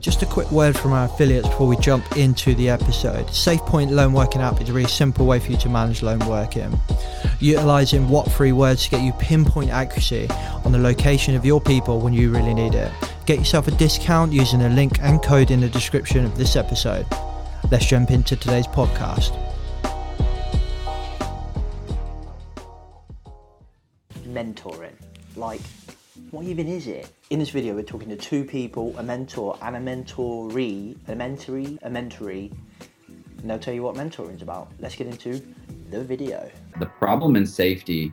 Just a quick word from our affiliates before we jump into the episode. SafePoint Lone Working app is a really simple way for you to manage lone working. Utilizing what3words to get you pinpoint accuracy on the location of your people when you really need it. Get yourself a discount using the link and code in the description of this episode. Let's jump into today's podcast. What even is it? In this video, we're talking to two people, a mentor and a mentoree, a mentoree, a mentoree, and they'll tell you what mentoring is about. Let's get into the video. The problem in safety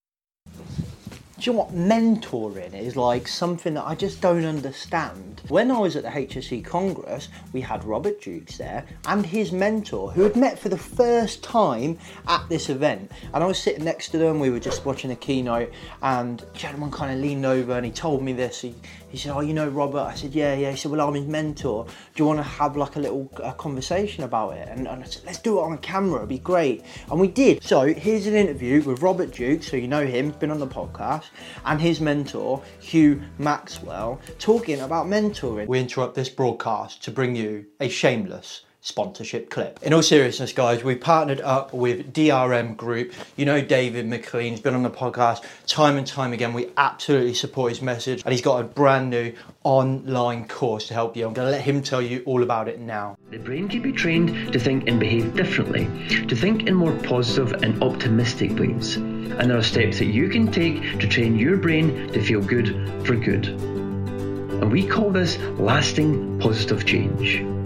Do you know what mentoring is like something that I just don't understand? When I was at the HSE Congress, we had Robert Jukes there and his mentor who had met for the first time at this event. And I was sitting next to them, we were just watching a keynote, and the gentleman kind of leaned over and he told me this. He, he said, Oh, you know, Robert? I said, Yeah, yeah. He said, Well, I'm his mentor. Do you want to have like a little uh, conversation about it? And, and I said, Let's do it on camera, it'd be great. And we did. So here's an interview with Robert Duke, so you know him, been on the podcast, and his mentor, Hugh Maxwell, talking about mentoring. We interrupt this broadcast to bring you a shameless sponsorship clip. In all seriousness, guys, we partnered up with DRM Group. You know David McLean's been on the podcast time and time again. We absolutely support his message, and he's got a brand new online course to help you. I'm going to let him tell you all about it now. The brain can be trained to think and behave differently, to think in more positive and optimistic ways. And there are steps that you can take to train your brain to feel good for good. And we call this lasting positive change.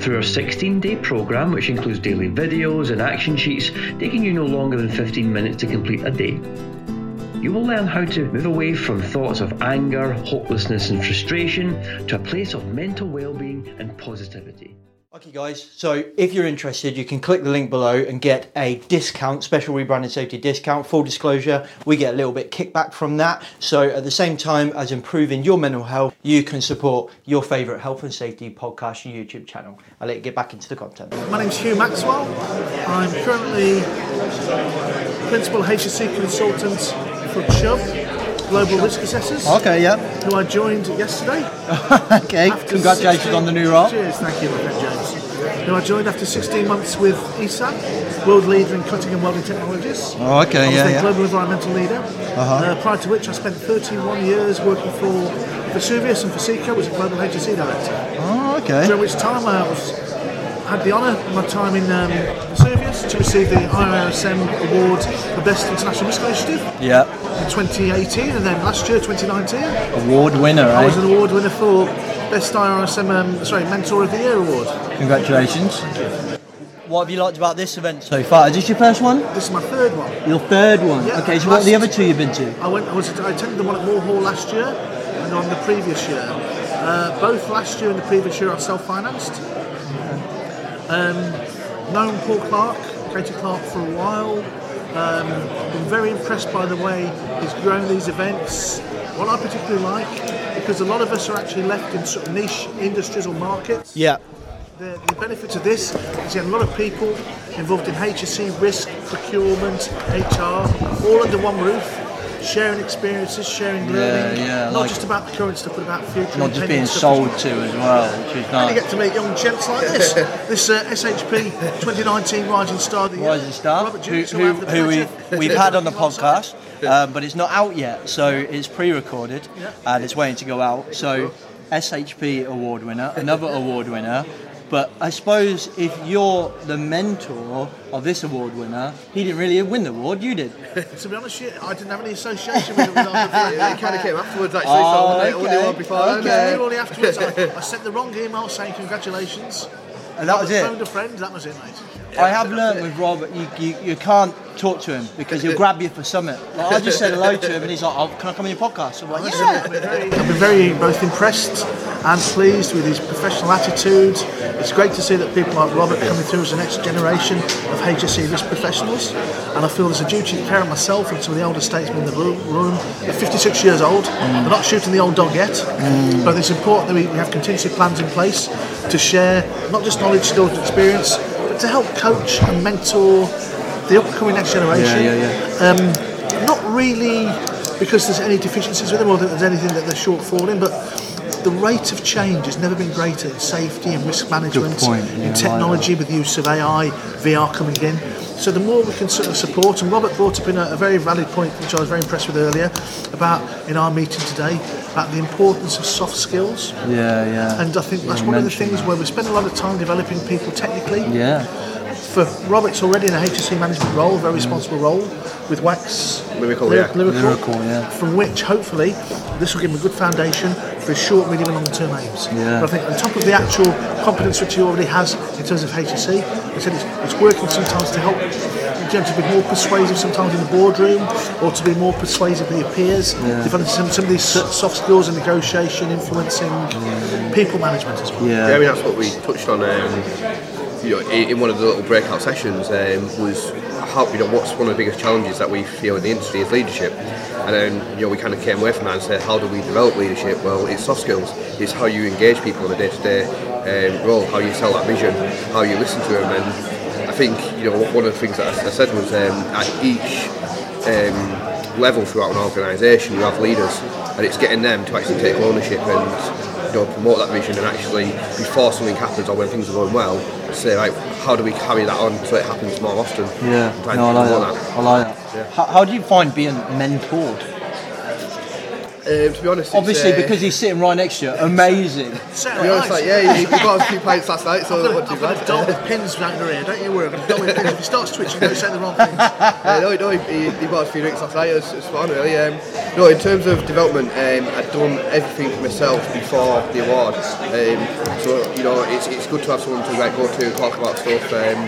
Through our 16 day program, which includes daily videos and action sheets taking you no longer than 15 minutes to complete a day, you will learn how to move away from thoughts of anger, hopelessness, and frustration to a place of mental well being and positivity. Okay, guys, so if you're interested, you can click the link below and get a discount, special rebranding safety discount. Full disclosure, we get a little bit kickback from that. So, at the same time as improving your mental health, you can support your favourite health and safety podcast and YouTube channel. I'll let you get back into the content. My name's Hugh Maxwell. I'm currently Principal HSE Consultant for Chubb Global Risk Assessors, Okay, yeah. who I joined yesterday. Okay, congratulations 16 on the new role. Cheers, thank you, my friend James. Who I joined after 16 months with ESAB, world leader in cutting and welding technologies. Oh, okay, I was yeah, yeah. global environmental leader. Uh-huh. Uh, prior to which I spent 31 years working for Vesuvius and Foseco, was a global HSE director. Oh, okay. During which time I was had the honour of my time in um, Vesuvius to receive the IIRSM award for Best International Risk Initiative Yeah. in 2018, and then last year, 2019, Award winner, I was eh? an award winner for Best IIRSM, um, sorry, Mentor of the Year award. Congratulations. What have you liked about this event so far? Is this your first one? This is my third one. Your third one? Yeah, okay, so what are the other two you've been to? I went. I was. I attended the one at Moore Hall last year, and on the previous year. Uh, both last year and the previous year, are self-financed. Um, known Paul Clark, Katie Clark for a while. Um, been very impressed by the way he's grown these events. What I particularly like, because a lot of us are actually left in sort of niche industries or markets. Yeah. The, the benefit of this is you have a lot of people involved in HSE, risk, procurement, HR, all under one roof, sharing experiences, sharing learning. yeah, Not like- just about the current stuff, but about future. Not just being sold to as well, which is nice. And you get to meet young gents like this. this uh, SHP 2019 Rising Star the Rising Star, Robert who, who, I have the who we've, we've had on the podcast, um, but it's not out yet, so it's pre-recorded Yeah. and it's waiting to go out. So, SHP award winner, another award winner. But I suppose if you're the mentor of this award winner, he didn't really win the award, you did. To be honest, I didn't have any association with it. When I it kind of came afterwards actually, Oh, so I oh, okay. one before Okay. Only afterwards, I, I sent the wrong email saying congratulations. And that was I it. phoned a friend. That was it, mate. I have learned with Robert, you, you, you can't talk to him because he'll grab you for something. Like, I just said hello to him and he's like, oh, "Can I come on your podcast?" I'm like, "Yeah." I've been very both impressed and pleased with his professional attitude. It's great to see that people like Robert coming through as the next generation of HSE risk professionals. And I feel there's a duty to care of myself and some of the older statesmen in the room. They're 56 years old. They're not shooting the old dog yet. Mm. But it's important that we, we have contingency plans in place to share not just knowledge, skills, and experience, but to help coach and mentor the upcoming next generation. Um, not really because there's any deficiencies with them or that there's anything that they're shortfall in, but the rate of change has never been greater in safety and risk management, point, yeah, in like technology with the use of AI, VR coming in. So the more we can sort of support, and Robert brought up in a, a very valid point, which I was very impressed with earlier, about in our meeting today, about the importance of soft skills. Yeah, yeah. And I think that's Yeah, one of the things that. where we spend a lot of time developing people technically. Yeah. For Robert's already in a HSE management role, a very responsible role with Wax Lyrical, Lyric- yeah. Lyrical, Lyrical, yeah. from which hopefully this will give him a good foundation for his short, medium, and long term aims. Yeah. But I think on top of the actual competence which he already has in terms of HSE, I said it's, it's working sometimes to help you know, to be more persuasive sometimes in the boardroom or to be more persuasive with your peers, developing some, some of these soft skills in negotiation, influencing, people management as well. Yeah, I mean that's what we touched on. Um, you know, in in one of the little breakout sessions um, was how you know what's one of the biggest challenges that we feel in the industry is leadership. And then you know we kind of came away from that and said, how do we develop leadership? Well, it's soft skills. It's how you engage people on a day-to-day um, role, how you sell that vision, how you listen to them. And I think you know one of the things that I, I said was um, at each um, level throughout an organisation, you have leaders, and it's getting them to actually take ownership and you know, promote that vision and actually before something happens or when things are going well, say right, how do we carry that on so it happens more often? Yeah. No, I like promote that. I like that. How, how do you find being mentored? Um, to be honest, Obviously, uh, because he's sitting right next to you. Amazing. to be honest, like, yeah, you, you got a few pints last night, so I've what got, do I've you got a dot with pins out in your ear, don't you worry, I've got a dot with pins. If he starts twitching, don't say the wrong thing. uh, no, no, he, he bought a few drinks last night. It's, was, fun, really. Um, no, in terms of development, um, I'd done everything for myself before the award. Um, so you know, it's, it's good to have someone to like go to and talk about stuff. Um,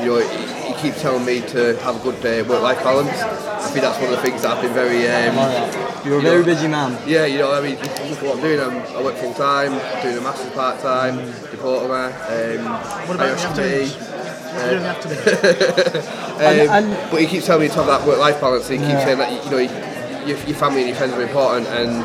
you know, he, he keeps telling me to have a good uh, work-life balance. I think that's one of the things that I've been very. Um, You're a very know, busy man. Yeah, you know, I mean, look what I'm doing. I'm, I work full time, doing a master's part time, diploma. Um, What about in the IOCD. afternoons? What you doing in the afternoon? Um, And- but he keeps telling me to have that work-life balance. He keeps Yeah. saying that you know your, your family and your friends are important, and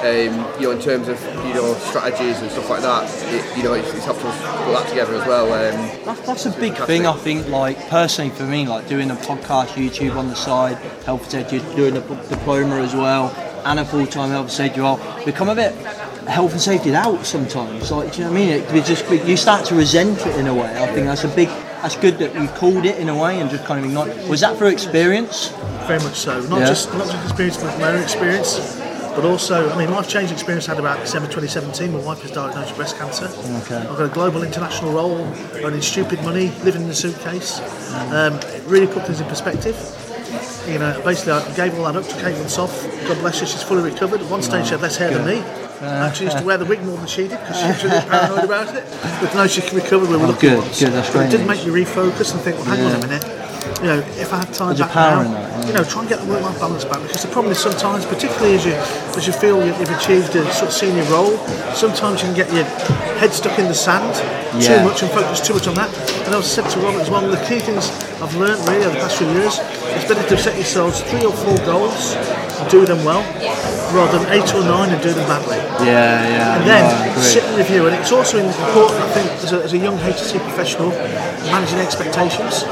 um, you know in terms of you know strategies and stuff like that, it, you know it's, it's helped us put that together as well. Um, That's, that's a big thing, I think. Like personally, for me, like doing a podcast, YouTube on the side, health and safety, doing a diploma as well, and a full-time health and safety role, become a bit health and safety out sometimes. Like, do you know what I mean? It, it just you start to resent it in a way. I think that's a big. That's good that you called it in a way and just kind of ignite. Was that through experience? Very much so. Not Yeah. just not just experience but from my own experience, but also, I mean, life changing experience I had about December 2017. My wife was diagnosed with breast cancer. Okay. I've got a global international role, earning stupid money, living in a suitcase. Um, it really put things in perspective. You know, basically, I gave all that up to Caitlin Soff. God bless her, she's fully recovered. At one stage, she had less hair than me. Actually, used to wear the wig more than she did because she was really paranoid about it. But now she recovered. We were Oh, lucky good, good, that's great it did make me refocus and think, well, hang on a minute. You know, if I had time There's back power now, that, yeah. you know, try and get the work-life balance back because the problem is sometimes, particularly as you as you feel you- you've achieved a sort of senior role, sometimes you can get your head stuck in the sand Yeah. too much and focus too much on that. And I was said to Robert as well, one of the key things I've learned really over the past few years is better to set yourselves three or four goals and do them well, rather than eight or nine and do them badly. Yeah, yeah. And then sit and review. And it's also important, I think, as a, as a young HSE professional, managing expectations.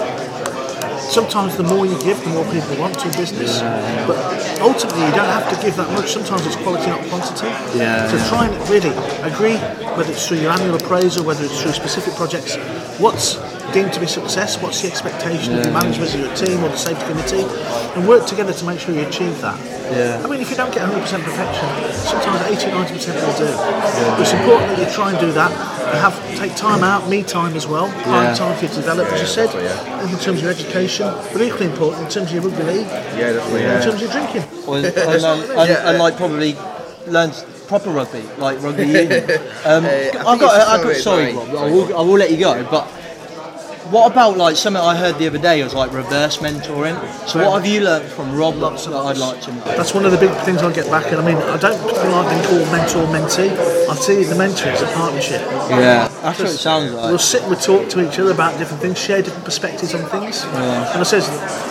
Sometimes the more you give, the more people want to business. But ultimately, you don't have to give that much. Sometimes it's quality, not quantity. Yeah, So try and really agree, whether it's through your annual appraisal, whether it's through specific projects, what's deemed to be success, what's the expectation of your management, of your team, or the safety committee, and work together to make sure you achieve that. Yeah. I mean, if you don't get 100% perfection, sometimes 80 90% will do. But it's important that you try and do that. You have take time out, me time as well, prime Yeah. time for you to develop, as you said, in terms of your education, but equally important in terms of your rugby league, yeah, definitely. in terms of your drinking. Well, and, and, and, and like probably learn proper rugby, like rugby union. Um, Uh, I think I've got, I've got, accelerated sorry, by- Rob, I will, I will let you go. But What about like something I heard the other day it was like reverse mentoring? So what have you learned from Rob that I'd like to know? That's one of the big things I'll get back. And I mean, I don't particularly like being called mentor mentee. I see the mentor as a partnership. Yeah, that's what it sounds like. We'll sit, and we'll talk to each other about different things, share different perspectives on things. Yeah. And I says,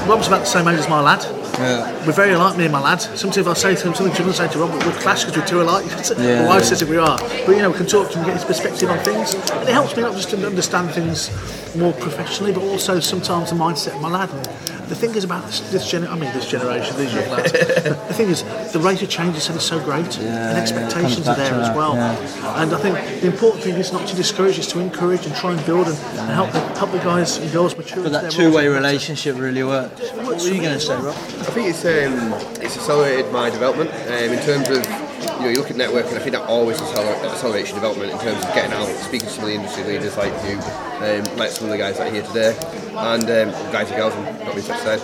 Rob's about the same age as my lad. Yeah. We're very alike, me and my lad. Sometimes I say to him something, Jim say to Rob, we'll clash because we're too alike. Yeah, my wife says that we are. But you know, we can talk to him and get his perspective on things. And it helps me not just to understand things more professionally, but also sometimes the mindset of my lad. And the thing is about this, this gener- I mean, this generation, these young lads. the thing is, the rate of change is so great, and expectations comes are there as well. yeah. And I think the important thing is not to discourage, is to encourage and try and build and, and help the, help the guys and girls mature. But that two-way relationship really works. What were you going to say, Rob? I think it's um, it's accelerated my development um, in terms of you know you look at networking. I think that always accelerates your development in terms of getting out, speaking to some of the industry leaders like you, um, like some of the guys that are here today, and um, guys and girls. I'm not being said.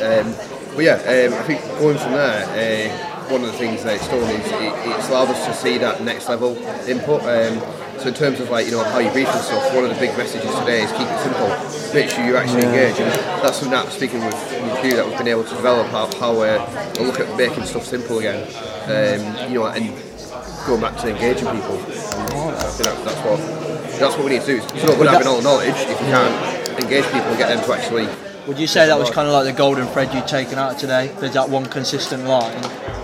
Um, but yeah, um, I think going from there. Uh, one of the things that it's done is it, it's allowed us to see that next level input. Um, so in terms of like you know how you brief and stuff, one of the big messages today is keep it simple. Make sure you actually engage, and that's something that speaking with, with you that we've been able to develop how, how uh, we look at making stuff simple again. Um, you know, and going back to engaging people. And I think that, that's what that's what we need to do. It's not good having all the knowledge if you can't engage people and get them to actually. Would you say that was kind of like the golden thread you'd taken out of today? There's that one consistent line.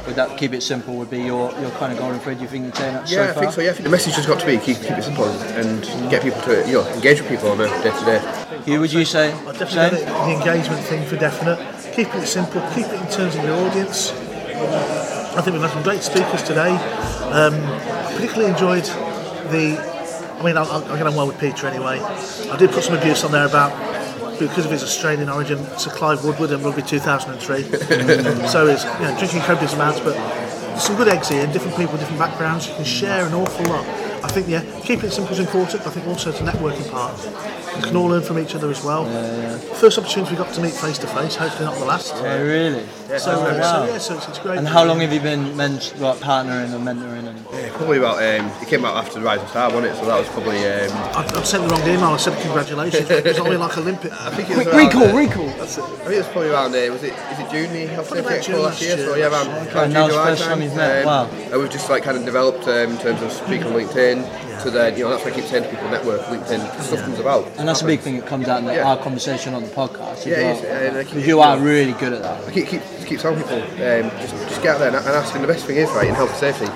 Would that keep it simple? Would be your, your kind of golden thread you think you're taking out Yeah, so I think so. Yeah, I think the message has got to be keep, keep it simple and get people to you know engage with people on a day to day. You would you say? I definitely Shane? the engagement thing for definite. Keep it simple. Keep it in terms of your audience. I think we've had some great speakers today. Um, I particularly enjoyed the. I mean, I, I get on well with Peter anyway. I did put some abuse on there about because of his Australian origin, Sir Clive Woodward in Rugby 2003. Mm. so he's you know, drinking copious amounts, but some good eggs here, different people, different backgrounds. You can share an awful lot. I think, yeah, keeping it simple is important. I think also it's a networking part. You can all learn from each other as well. First opportunity we got to meet face to face, hopefully not the last. Yeah, really. So, Oh, uh, wow. so yeah, so it's, it's great. And how long have you been ment- like partnering or mentoring? And Yeah, probably about um, it came out after the Rising Star, wasn't it? So that was probably. Um, I've, I've sent the wrong email. I said congratulations. It's only like Olympic. I think it was recall, around, uh, recall. That's it. I think it was probably around. Uh, was it? Is it June? The Health Probably Safety about Expo June last year. last So year. yeah, around. Okay, around and that was June, first July time you've met, wow. And we've just like kind of developed um, in terms of speaking on LinkedIn. So then you know that's why I keep saying to people, network LinkedIn. Stuff comes about. And that's a big thing that comes out in Yeah. our conversation on the podcast. Yeah, it well. is, and I keep- Because you are really good at that. I keep, keep, keep telling people, um, just, just get out there and, and ask. them. the best thing is, right, in health and safety,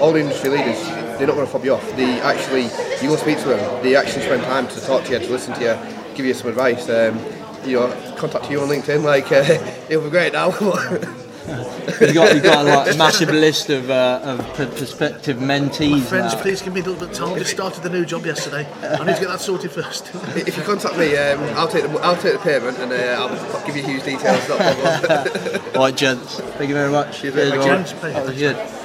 all the industry leaders, they're not going to fob you off. They actually, you go speak to them, they actually spend time to talk to you, to listen to you, give you some advice. Um, you know, contact you on LinkedIn, like, uh, it'll be great now. You've got, you've got like, a massive list of, uh, of prospective mentees. Friends, now. please give me a little bit of time. I just started the new job yesterday. I need to get that sorted first. if you contact me, um, I'll take the I'll take the payment and uh, I'll give you huge details. Not a problem. Right, gents. Thank you very much. Cheers, Cheers, mate. Rob. Thanks. That was good.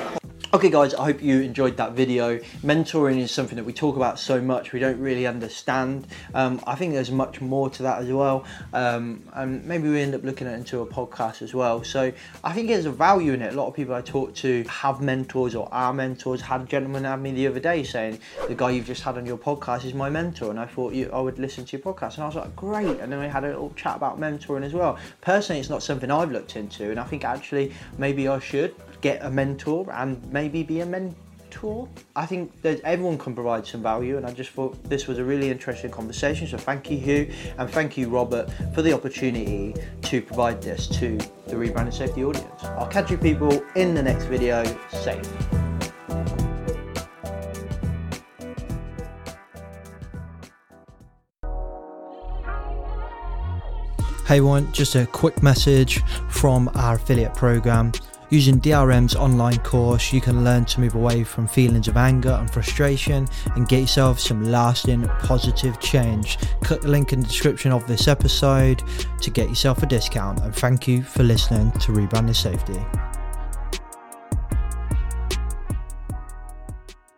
Okay, guys, I hope you enjoyed that video. Mentoring is something that we talk about so much, we don't really understand. Um, I think there's much more to that as well. Um, and maybe we end up looking at into a podcast as well. So I think there's a value in it. A lot of people I talk to have mentors or are mentors. Had a gentleman have me the other day saying, the guy you've just had on your podcast is my mentor. And I thought you, I would listen to your podcast. And I was like, great. And then we had a little chat about mentoring as well. Personally, it's not something I've looked into. And I think actually maybe I should get a mentor and maybe be a mentor. I think that everyone can provide some value, and I just thought this was a really interesting conversation. So thank you, Hugh, and thank you, Robert, for the opportunity to provide this to the rebranded safety audience. I'll catch you people in the next video. Safe. Hey everyone, just a quick message from our affiliate program. Using DRM's online course, you can learn to move away from feelings of anger and frustration and get yourself some lasting positive change. Click the link in the description of this episode to get yourself a discount. And thank you for listening to Rebranded Safety.